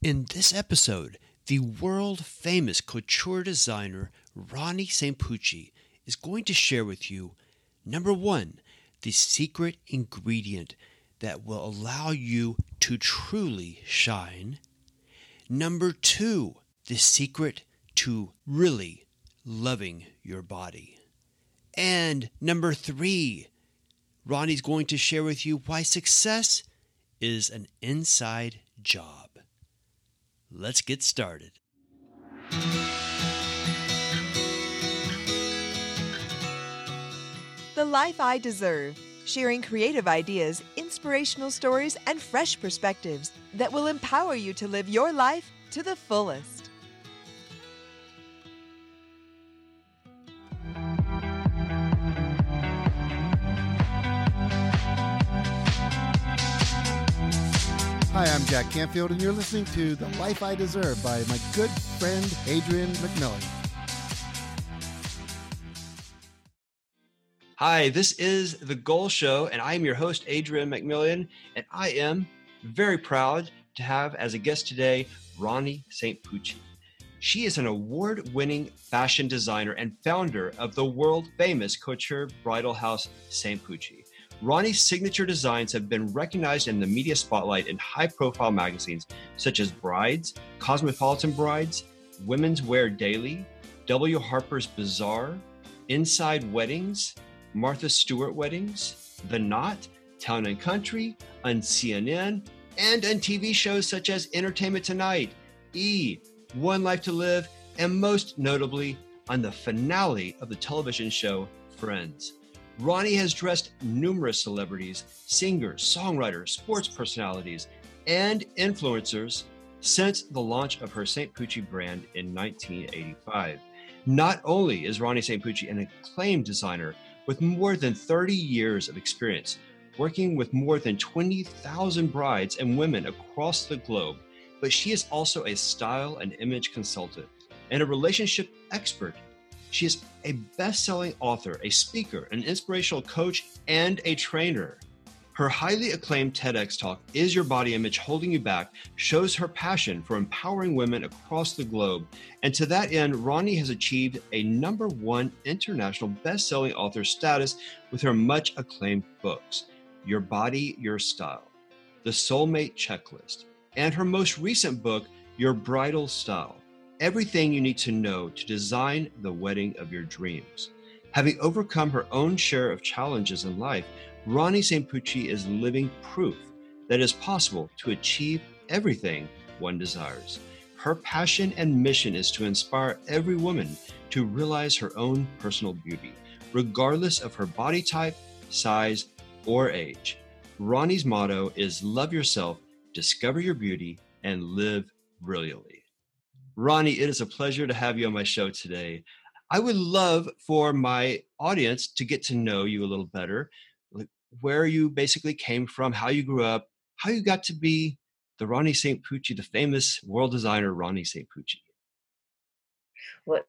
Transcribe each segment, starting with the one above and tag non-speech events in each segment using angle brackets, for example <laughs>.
In this episode, the world famous couture designer Rani St. Pucci is going to share with you number one, the secret ingredient that will allow you to truly shine. Number two, the secret to really loving your body. And number three, Rani's going to share with you why success is an inside job. Let's get started. The Life I Deserve, sharing creative ideas, inspirational stories, and fresh perspectives that will empower you to live your life to the fullest. Hi, I'm Jack Canfield, and you're listening to The Life I Deserve by my good friend Adrian McMillan. Hi, this is The Goal Show, and I am your host, Adrian McMillan, and I am very proud to have as a guest today Rani St. Pucci. She is an award winning fashion designer and founder of the world famous couture bridal house St. Pucci. Rani's signature designs have been recognized in the media spotlight in high profile magazines such as Brides, Cosmopolitan Brides, Women's Wear Daily, W. Harper's Bazaar, Inside Weddings, Martha Stewart Weddings, The Knot, Town and Country, on CNN, and on TV shows such as Entertainment Tonight, E, One Life to Live, and most notably on the finale of the television show Friends. Rani has dressed numerous celebrities, singers, songwriters, sports personalities, and influencers since the launch of her St. Pucci brand in 1985. Not only is Rani St. Pucci an acclaimed designer with more than 30 years of experience, working with more than 20,000 brides and women across the globe, but she is also a style and image consultant and a relationship expert she is a best selling author, a speaker, an inspirational coach, and a trainer. Her highly acclaimed TEDx talk, Is Your Body Image Holding You Back? shows her passion for empowering women across the globe. And to that end, Rani has achieved a number one international best selling author status with her much acclaimed books, Your Body, Your Style, The Soulmate Checklist, and her most recent book, Your Bridal Style everything you need to know to design the wedding of your dreams. Having overcome her own share of challenges in life, Rani St. Pucci is living proof that it is possible to achieve everything one desires. Her passion and mission is to inspire every woman to realize her own personal beauty, regardless of her body type, size, or age. Rani's motto is love yourself, discover your beauty, and live brilliantly. Rani, it is a pleasure to have you on my show today. I would love for my audience to get to know you a little better, where you basically came from, how you grew up, how you got to be the Rani St. Pucci, the famous world designer Rani St. Pucci. Well,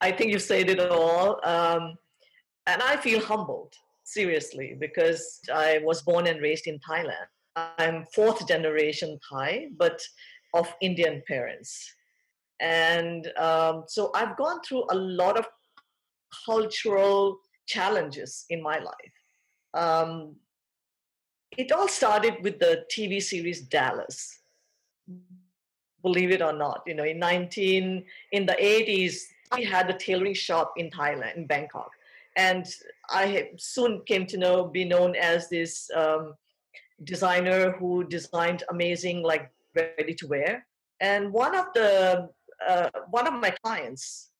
I think you've said it all. Um, and I feel humbled, seriously, because I was born and raised in Thailand. I'm fourth generation Thai, but of Indian parents and um, so I've gone through a lot of cultural challenges in my life. Um, it all started with the TV series Dallas. Believe it or not, you know, in 19 in the 80s, I had a tailoring shop in Thailand, in Bangkok, and I soon came to know, be known as this um, designer who designed amazing, like ready to wear. And one of the uh, one of my clients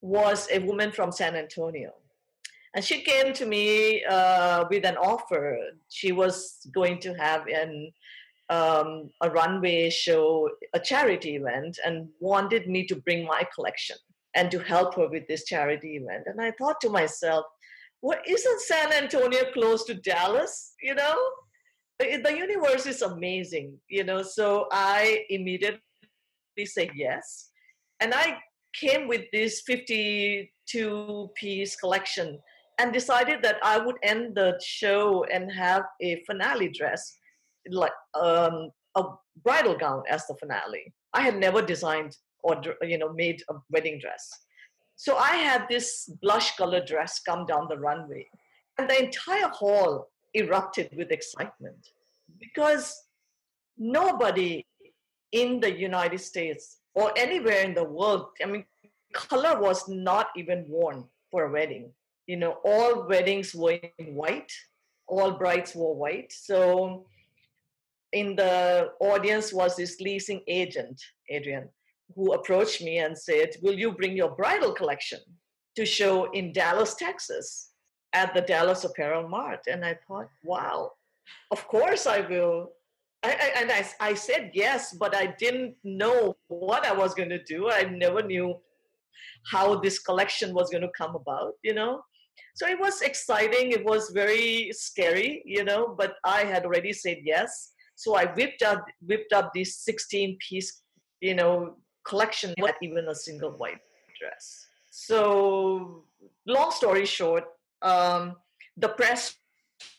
was a woman from San Antonio. And she came to me uh, with an offer. She was going to have an um, a runway show, a charity event, and wanted me to bring my collection and to help her with this charity event. And I thought to myself, well, isn't San Antonio close to Dallas? You know, the universe is amazing, you know. So I immediately said yes and I came with this 52 piece collection and decided that I would end the show and have a finale dress, like um, a bridal gown as the finale. I had never designed or you know made a wedding dress. So I had this blush colored dress come down the runway, and the entire hall erupted with excitement because nobody in the United States or anywhere in the world, I mean, color was not even worn for a wedding. You know, all weddings were in white, all brides wore white. So in the audience was this leasing agent, Adrian, who approached me and said, Will you bring your bridal collection to show in Dallas, Texas at the Dallas Apparel Mart? And I thought, wow, of course I will. I, I, and I, I said yes, but I didn't know what I was going to do. I never knew how this collection was going to come about, you know. So it was exciting. It was very scary, you know, but I had already said yes. So I whipped up whipped up this 16 piece, you know, collection without even a single white dress. So long story short, um, the press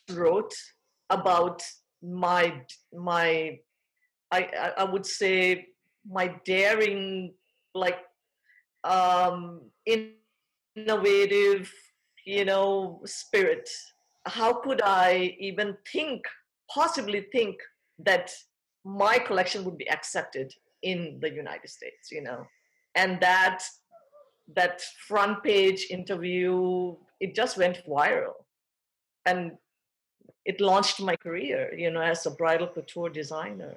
wrote about my my I, I would say my daring like um innovative you know spirit. How could i even think possibly think that my collection would be accepted in the united states you know? And that that front page interview it just went viral. And it launched my career, you know, as a bridal couture designer.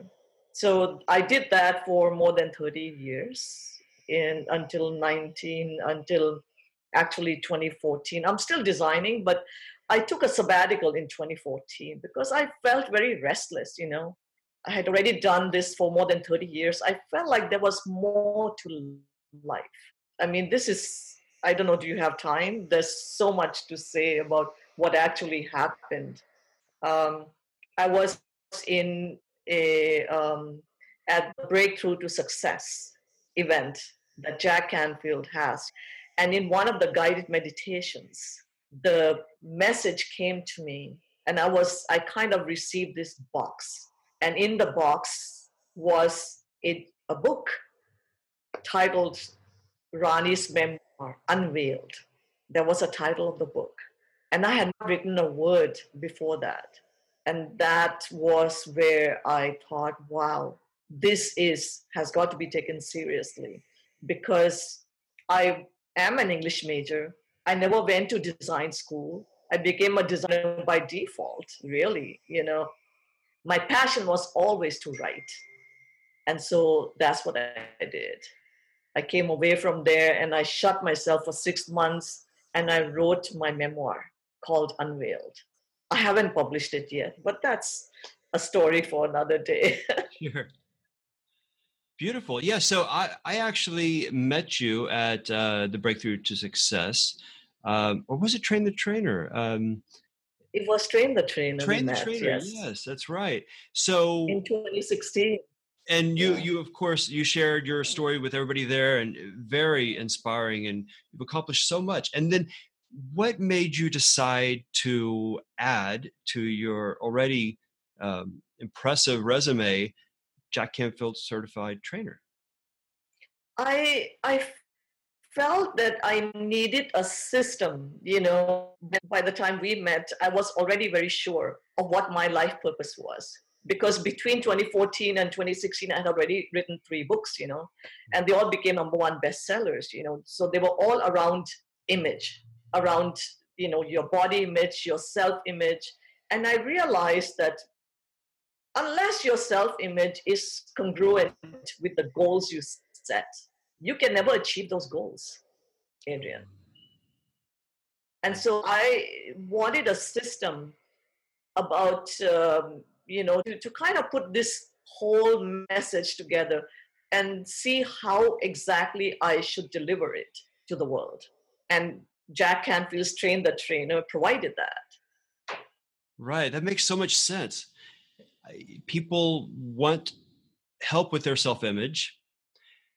So I did that for more than 30 years in until 19 until actually 2014. I'm still designing, but I took a sabbatical in 2014 because I felt very restless, you know. I had already done this for more than 30 years. I felt like there was more to life. I mean, this is, I don't know, do you have time? There's so much to say about what actually happened um, I was in a um, at the Breakthrough to Success event that Jack Canfield has, and in one of the guided meditations, the message came to me, and I was I kind of received this box, and in the box was it a book titled Rani's Memoir Unveiled. There was a title of the book and I had not written a word before that. And that was where I thought, wow, this is has got to be taken seriously because I am an English major. I never went to design school. I became a designer by default, really, you know. My passion was always to write. And so that's what I did. I came away from there and I shut myself for six months and I wrote my memoir called Unveiled. I haven't published it yet, but that's a story for another day. <laughs> sure. Beautiful. Yeah. So I, I actually met you at uh, the Breakthrough to Success, um, or was it Train the Trainer? Um, it was Train the Trainer. Train the met, Trainer. Yes. yes, that's right. So in 2016. And you, yeah. you of course, you shared your story with everybody there, and very inspiring. And you've accomplished so much. And then what made you decide to add to your already um, impressive resume jack canfield certified trainer? I i felt that i needed a system you know by the time we met i was already very sure of what my life purpose was. Because between 2014 and 2016 i had already written three books you know and they all became number one bestsellers you know so they were all around image around you know your body image your self image and i realized that unless your self image is congruent with the goals you set you can never achieve those goals adrian. And so i wanted a system about um, you know to, to kind of put this whole message together and see how exactly i should deliver it to the world. And Jack Canfield's Train the Trainer provided that. Right. That makes so much sense. People want help with their self image.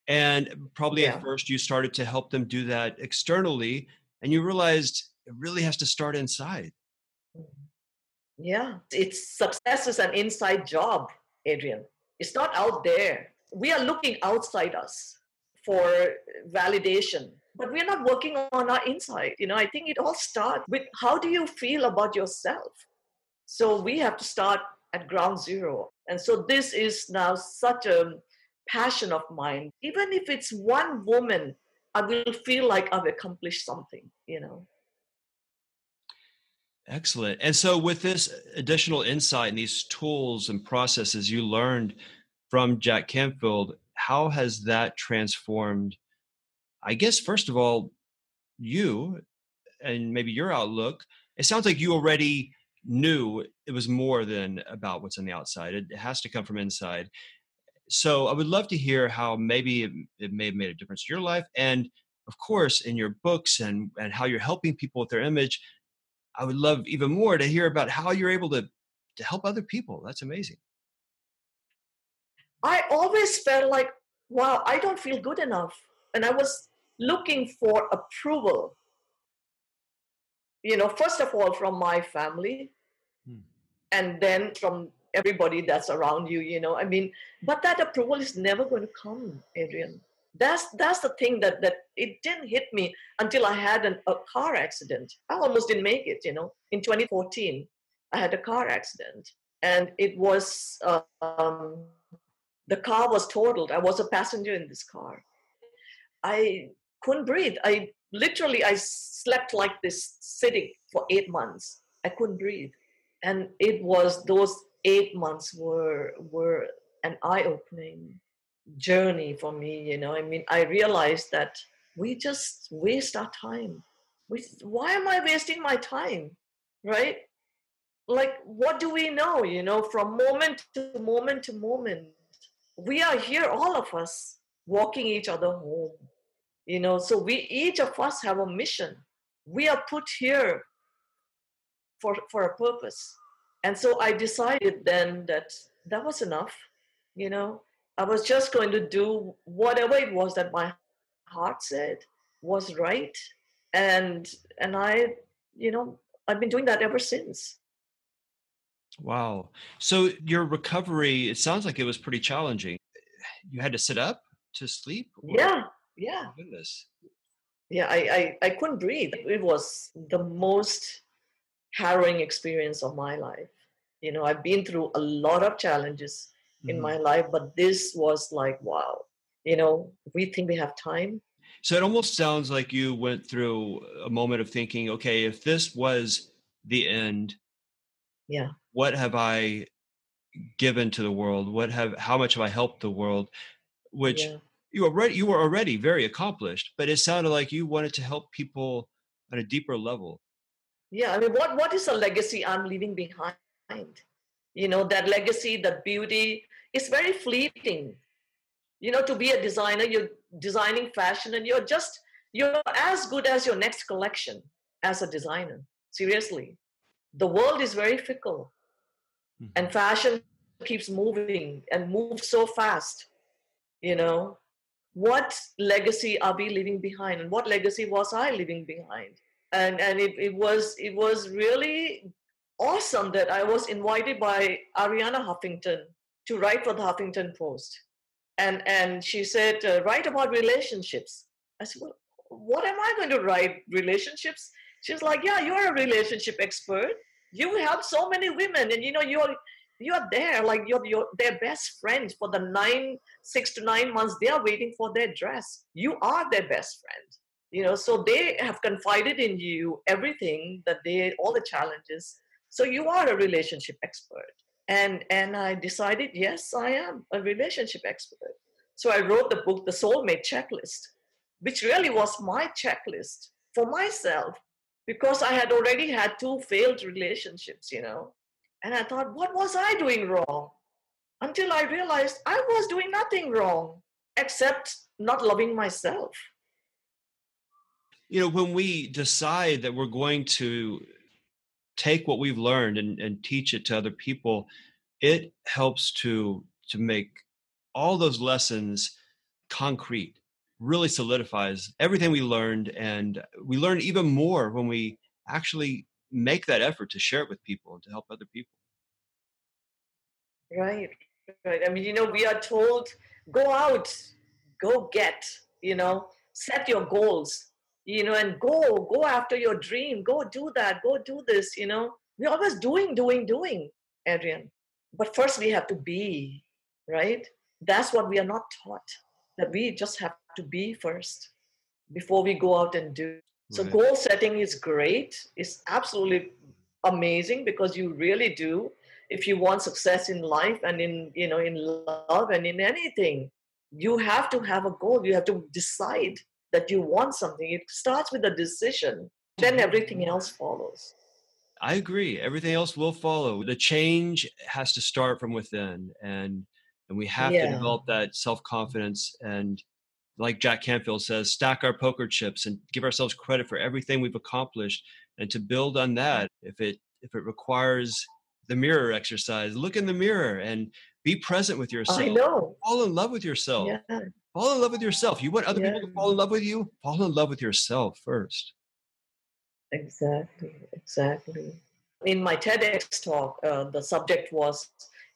And probably yeah. at first you started to help them do that externally, and you realized it really has to start inside. Yeah, it's success is an inside job, Adrian. It's not out there. We are looking outside us for validation, but we're not working on our inside. You know, I think it all starts with how do you feel about yourself? So we have to start at ground zero. And so this is now such a passion of mine. Even if it's one woman, I will feel like I've accomplished something, you know. Excellent. And so, with this additional insight and these tools and processes you learned from Jack Canfield, how has that transformed? I guess, first of all, you and maybe your outlook. It sounds like you already knew it was more than about what's on the outside, it has to come from inside. So, I would love to hear how maybe it, it may have made a difference in your life. And of course, in your books and, and how you're helping people with their image I would love even more to hear about how you're able to to help other people. That's amazing. I always felt like, wow, I don't feel good enough. And I was looking for approval. You know, first of all, from my family, hmm. and then from everybody that's around you, you know. I mean, but that approval is never going to come, Adrian that's that's the thing that that it didn't hit me until I had an, a car accident. I almost didn't make it. You know, in 2014, I had a car accident, and it was um, the car was totaled. I was a passenger in this car. I couldn't breathe. I literally I slept like this, sitting for eight months. I couldn't breathe, and it was those eight months were were an eye opening journey for me you know? I mean i realized that we just waste our time. We, why am i wasting my time right? Like what do we know you know? From moment to moment to moment we are here all of us walking each other home you know so we each of us have a mission we are put here for for a purpose and so i decided then that that was enough you know I was just going to do whatever it was that my heart said was right. And and I, you know, I've been doing that ever since. Wow. So your recovery, it sounds like it was pretty challenging. You had to sit up to sleep? Or? Yeah. Yeah. goodness. Yeah, I, I, I couldn't breathe. It was the most harrowing experience of my life. You know, I've been through a lot of challenges in mm-hmm. my life but this was like wow you know we think we have time so it almost sounds like you went through a moment of thinking okay if this was the end yeah what have i given to the world what have how much have i helped the world which yeah. You already you were already very accomplished but it sounded like you wanted to help people on a deeper level. Yeah i mean what what is a legacy i'm leaving behind? You know that legacy that beauty is very fleeting. You know to be a designer you're designing fashion and you're just you're as good as your next collection as a designer seriously. The world is very fickle mm-hmm. and fashion keeps moving and moves so fast you know what legacy are we leaving behind and what legacy was i leaving behind and and it, it was it was really awesome that I was invited by Arianna Huffington to write for the Huffington Post. And, and she said, uh, write about relationships. I said, well, what am I going to write? Relationships? She's like, yeah, you're a relationship expert. You help so many women and you know, you're, you're there, like you're, you're their best friend for the nine, six to nine months. They are waiting for their dress. You are their best friend you know so they have confided in you everything that they all the challenges so you are a relationship expert. And, and I decided, yes, I am a relationship expert. So I wrote the book, The Soulmate Checklist, which really was my checklist for myself because I had already had two failed relationships, you know. And I thought, what was I doing wrong? Until I realized I was doing nothing wrong except not loving myself. You know, when we decide that we're going to take what we've learned and, and teach it to other people, it helps to to make all those lessons concrete really solidifies everything we learned and we learn even more when we actually make that effort to share it with people and to help other people right right. I mean you know we are told go out go get you know? Set your goals you know and go go after your dream. Go do that go do this you know? We're always doing doing doing adrian. But first we have to be right? That's what we are not taught that we just have to be first before we go out and do. So Right. goal setting is great. It's absolutely amazing because you really do if you want success in life and in you know in love and in anything you have to have a goal you have to decide that you want something it starts with a decision then mm-hmm. everything else follows I agree. Everything else will follow. The change has to start from within, and and we have to develop that self confidence. And like Jack Canfield says, stack our poker chips and give ourselves credit for everything we've accomplished. And to build on that, if it if it requires the mirror exercise, look in the mirror and be present with yourself. i know Fall in love with yourself. yeah Fall in love with yourself. You want other people to fall in love with you? Fall in love with yourself first. Exactly, exactly. In my TEDx talk, uh, the subject was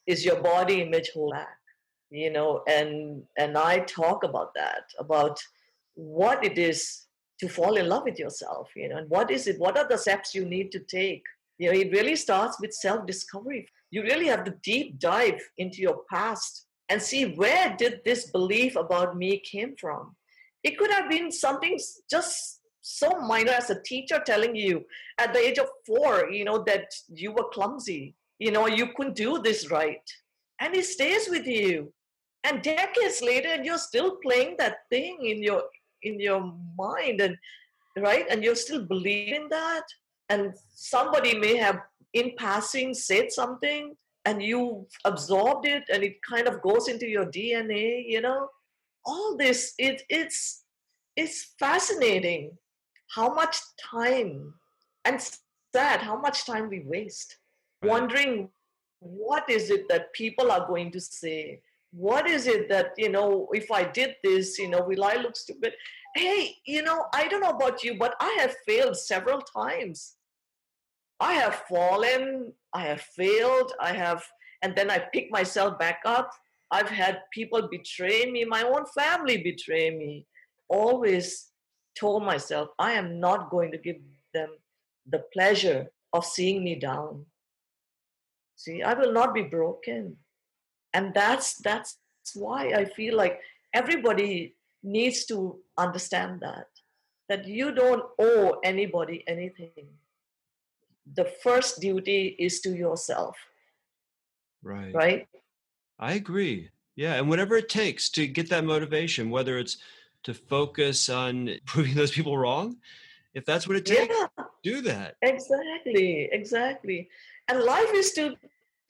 "Is your body image whole back?" You know, and and I talk about that, about what it is to fall in love with yourself. You know, and what is it? What are the steps you need to take? You know, it really starts with self-discovery. You really have to deep dive into your past and see where did this belief about me came from. It could have been something just so minor as a teacher telling you at the age of four, you know, that you were clumsy, you know, you couldn't do this right. And it stays with you. And decades later, you're still playing that thing in your in your mind and right and you're still believing that and somebody may have in passing said something and you absorbed it and it kind of goes into your dna you know? All this it it's it's fascinating how much time and sad how much time we waste Right. wondering what is it that people are going to say? What is it that you know if i did this you know will i look stupid? Hey you know i don't know about you but i have failed several times i have fallen i have failed i have and then i pick myself back up. I've had people betray me my own family betray me. Always told myself i am not going to give them the pleasure of seeing me down. See i will not be broken. And that's that's why i feel like everybody needs to understand that that you don't owe anybody anything the first duty is to yourself Right. right I agree. Yeah, and whatever it takes to get that motivation, whether it's to focus on <laughs> proving those people wrong, if that's what it takes, yeah do that. exactly exactly and life is still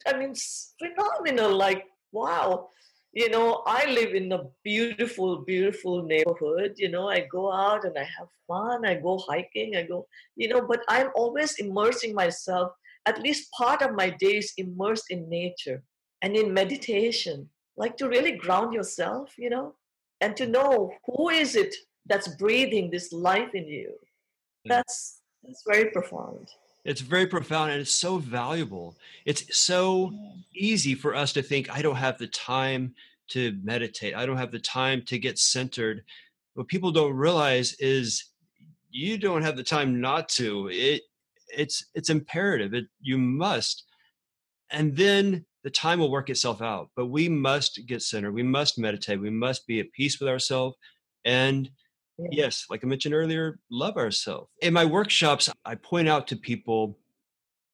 i mean phenomenal like wow you know i live in a beautiful beautiful neighborhood. You know i go out and i have fun. I go hiking. I go you know but i'm always immersing myself at least part of my day is immersed in nature and in meditation like to really ground yourself you know and to know who is it that's breathing this life in you. Hmm. That's that's very profound It's very profound and it's so valuable. It's so easy for us to think, I don't have the time to meditate. I don't have the time to get centered. What people don't realize is you don't have the time not to. It it's it's imperative. It you must. And then the time will work itself out. But we must get centered. We must meditate. We must be at peace with ourselves. And. Yes, like I mentioned earlier, love ourselves. In my workshops, I point out to people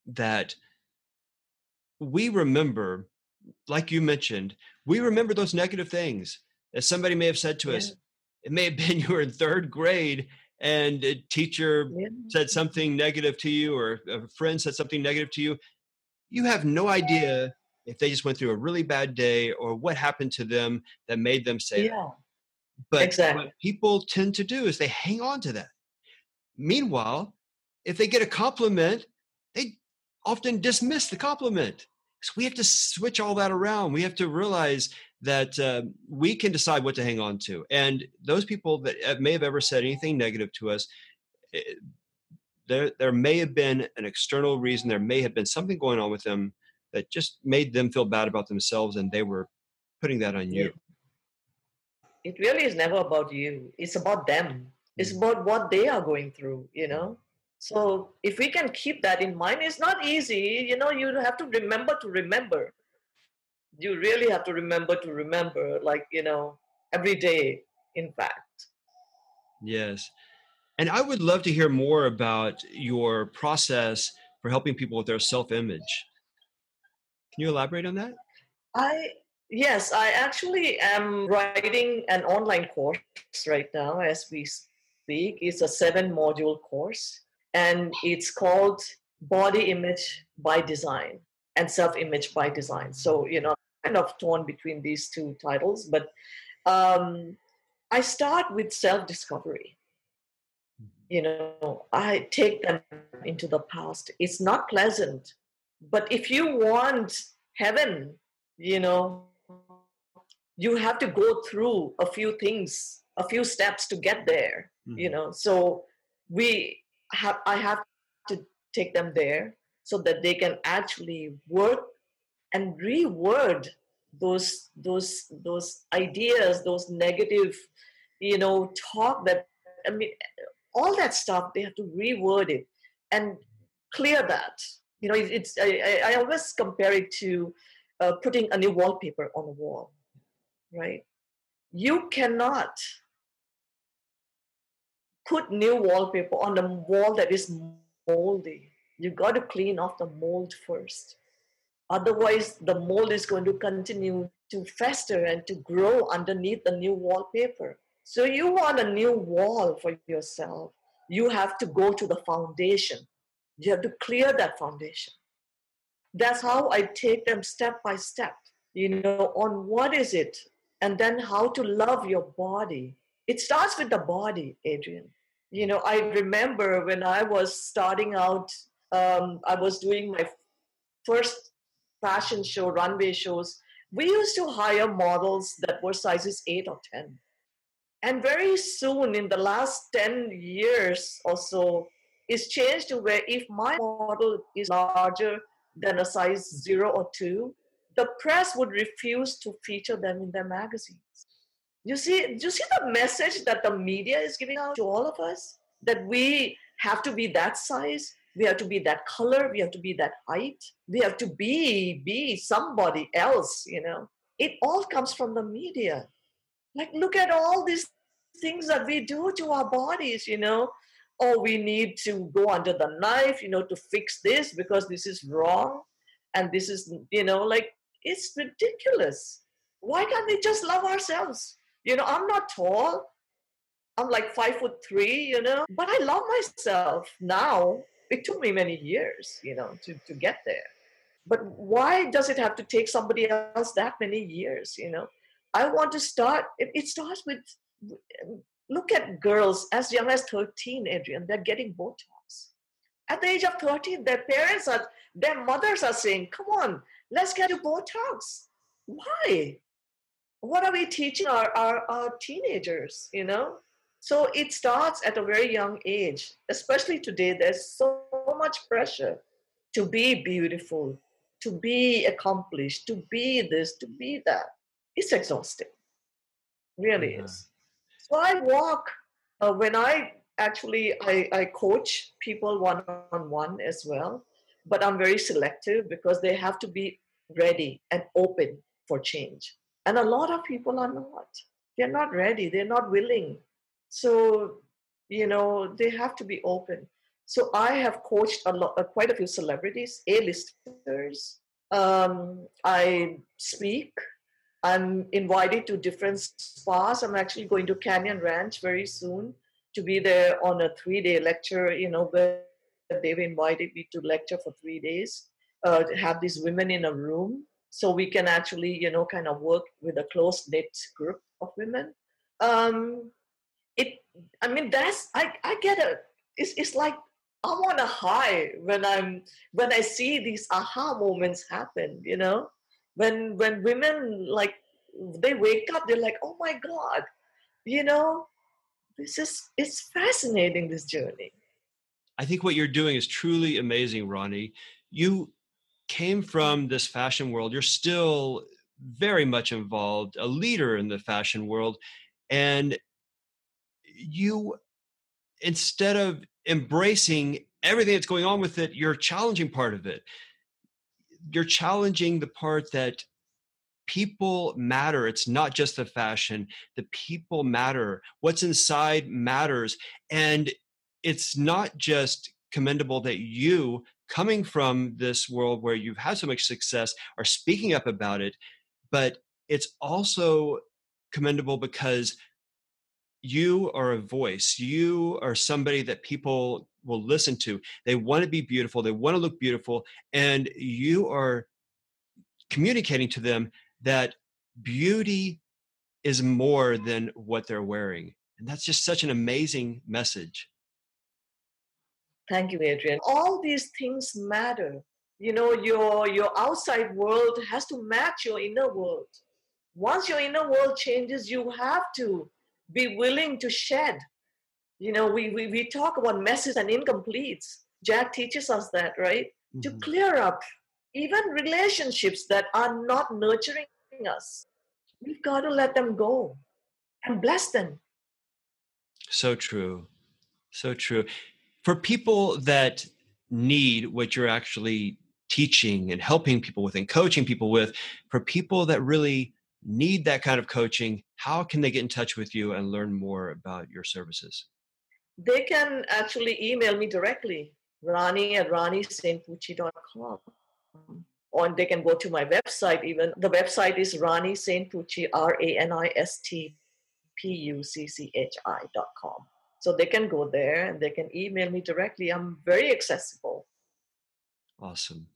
that we remember, like you mentioned, we remember those negative things that somebody may have said to us. It may have <laughs> been you were in third grade and a teacher Yeah. said something negative to you or a friend said something negative to you. You have no idea if they just went through a really bad day or what happened to them that made them say that. But Exactly. what people tend to do is they hang on to that. Meanwhile, if they get a compliment, they often dismiss the compliment. So we have to switch all that around. We have to realize that uh, we can decide what to hang on to. And those people that uh, may have ever said anything negative to us, eh, there there may have been an external reason. There may have been something going on with them that just made them feel bad about themselves and they were putting that on you. It really is never about you. It's about them. It's Mm. about what they are going through, you know. So if we can keep that in mind, it's not easy. You know, you have to remember to remember. You really have to remember to remember, like, you know, every day, in fact. Yes. And I would love to hear more about your process for helping people with their self image. Can you elaborate on that? I yes, I actually am writing an online course right now as we speak. It's a seven module course and it's called Body Image by Design and Self Image by Design. So, you know, kind of torn between these two titles, but um, I start with self discovery. You know, I take them into the past. It's not pleasant, but if you want heaven, you know, you have to go through a few things, a few steps to get there, you Mhm. know. So we have, I have to take them there so that they can actually work and reword those those those ideas, those negative, you know, talk that I mean, all that stuff they have to reword it and clear that. You know, it- it's I, I I always compare it to uh, putting a new wallpaper on the wall, right? You cannot put new wallpaper on the wall that is moldy. You got to clean off the mold first. Otherwise, the mold is going to continue to fester and to grow underneath the new wallpaper. So, you want a new wall for yourself. You have to go to the foundation. You have to clear that foundation. That's how I take them step by step, you know, on what is it, and then how to love your body. It starts with the body, Adrian. You know, I remember when I was starting out, um, I was doing my first fashion show, runway shows. We used to hire models that were sizes 8 or 10. And very soon, in the last 10 years or so, it's changed to where if my model is larger than a size 0 or 2, the press would refuse to feature them in their magazines. You see, you see the message that the media is giving out to all of us? That we have to be that size, we have to be that color, we have to be that height, we have to be be somebody else, you know. It all comes from the media. Like look at all these things that we do to our bodies, you know. Oh, we need to go under the knife, you know, to fix this because this is wrong. And this is, you know, like it's ridiculous. Why can't we just love ourselves? You know, I'm not tall. I'm like five foot three, you know, but I love myself now. It took me many years, you know, to, to get there. But why does it have to take somebody else that many years, you know? I want to start, it, it starts with look at girls as young as 13, Adrian, they're getting Botox. At the age of 13, their parents are, their mothers are saying, come on, let's get you Botox. Why? What are we teaching our, our, our teenagers, you know? So it starts at a very young age, especially today. There's so much pressure to be beautiful, to be accomplished, to be this, to be that. It's exhausting. Really is. So I walk uh, when I actually I, I coach people one on one as well, but I'm very selective because they have to be ready and open for change. And a lot of people are not. They're not ready. They're not willing. So you know they have to be open. So I have coached a lot, uh, quite a few celebrities, A-listers. Um, I speak. I'm invited to different spas. I'm actually going to Canyon Ranch very soon to be there on a three-day lecture. You know, where they've invited me to lecture for three days. Uh, to have these women in a room so we can actually, you know, kind of work with a close knit group of women. Um, it, I mean, that's I, I get it. It's, it's like I'm on a high when I'm when I see these aha moments happen. You know, when when women like they wake up, they're like, oh my god, you know, this is it's fascinating this journey. I think what you're doing is truly amazing, Rani. You came from this fashion world. You're still very much involved, a leader in the fashion world. And you, instead of embracing everything that's going on with it, you're challenging part of it. You're challenging the part that people matter. It's not just the fashion, the people matter. What's inside matters. And it's not just commendable that you, coming from this world where you've had so much success, are speaking up about it, but it's also commendable because you are a voice. You are somebody that people will listen to. They want to be beautiful, they want to look beautiful, and you are communicating to them that beauty is more than what they're wearing. And that's just such an amazing message. Thank you, Adrian. All these things matter. You know, your your outside world has to match your inner world. Once your inner world changes, you have to be willing to shed. You know, we we, we talk about messes and incompletes. Jack teaches us that, right? Mm-hmm. To clear up even relationships that are not nurturing us. We've got to let them go and bless them. So true. So true. For people that need what you're actually teaching and helping people with and coaching people with, for people that really need that kind of coaching, how can they get in touch with you and learn more about your services? They can actually email me directly, Rani at ranisaintpucci.com or they can go to my website even. The website is Rani Saint Pucci, R A N I S T P U C C H I dot com. So they can go there and they can email me directly. I'm very accessible. Awesome.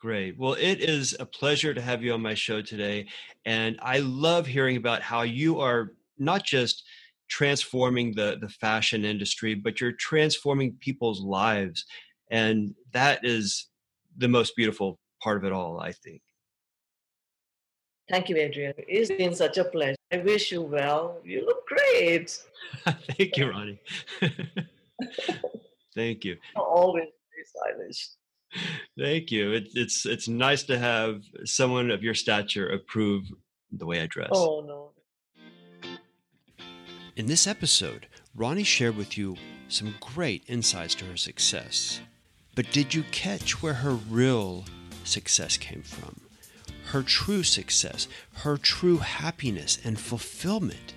Great. Well, it is a pleasure to have you on my show today. And I love hearing about how you are not just transforming the, the fashion industry, but you're transforming people's lives. And that is the most beautiful part of it all, I think. Thank you, Adrian. It's been such a pleasure. I wish you well. You look great. <laughs> Thank you, Rani. <laughs> Thank you. <laughs> Always stylish. Thank you. It, it's it's nice to have someone of your stature approve the way I dress. Oh no. In this episode, Rani shared with you some great insights to her success. But did you catch where her real success came from? Her true success, her true happiness and fulfillment.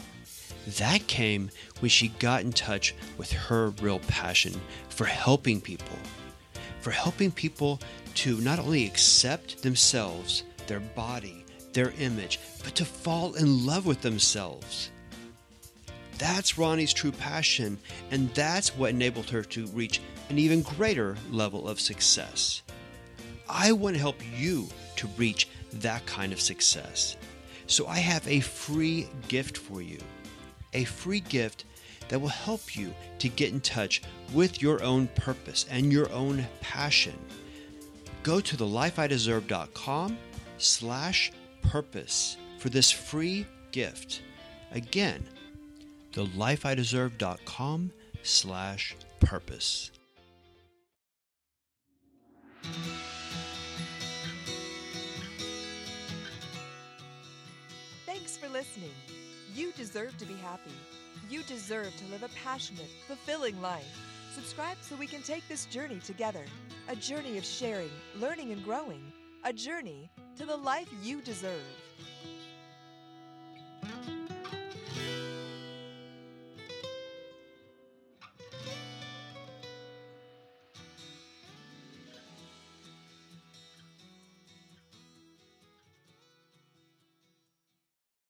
That came when she got in touch with her real passion for helping people, for helping people to not only accept themselves, their body, their image, but to fall in love with themselves. That's Rani's true passion, and that's what enabled her to reach an even greater level of success. I want to help you to reach that kind of success. So I have a free gift for you. A free gift that will help you to get in touch with your own purpose and your own passion. Go to thelifeideserve.com slash purpose for this free gift. Again, thelifeideserve.com slash purpose. listening. You deserve to be happy. You deserve to live a passionate, fulfilling life. Subscribe so we can take this journey together a journey of sharing, learning, and growing, a journey to the life you deserve.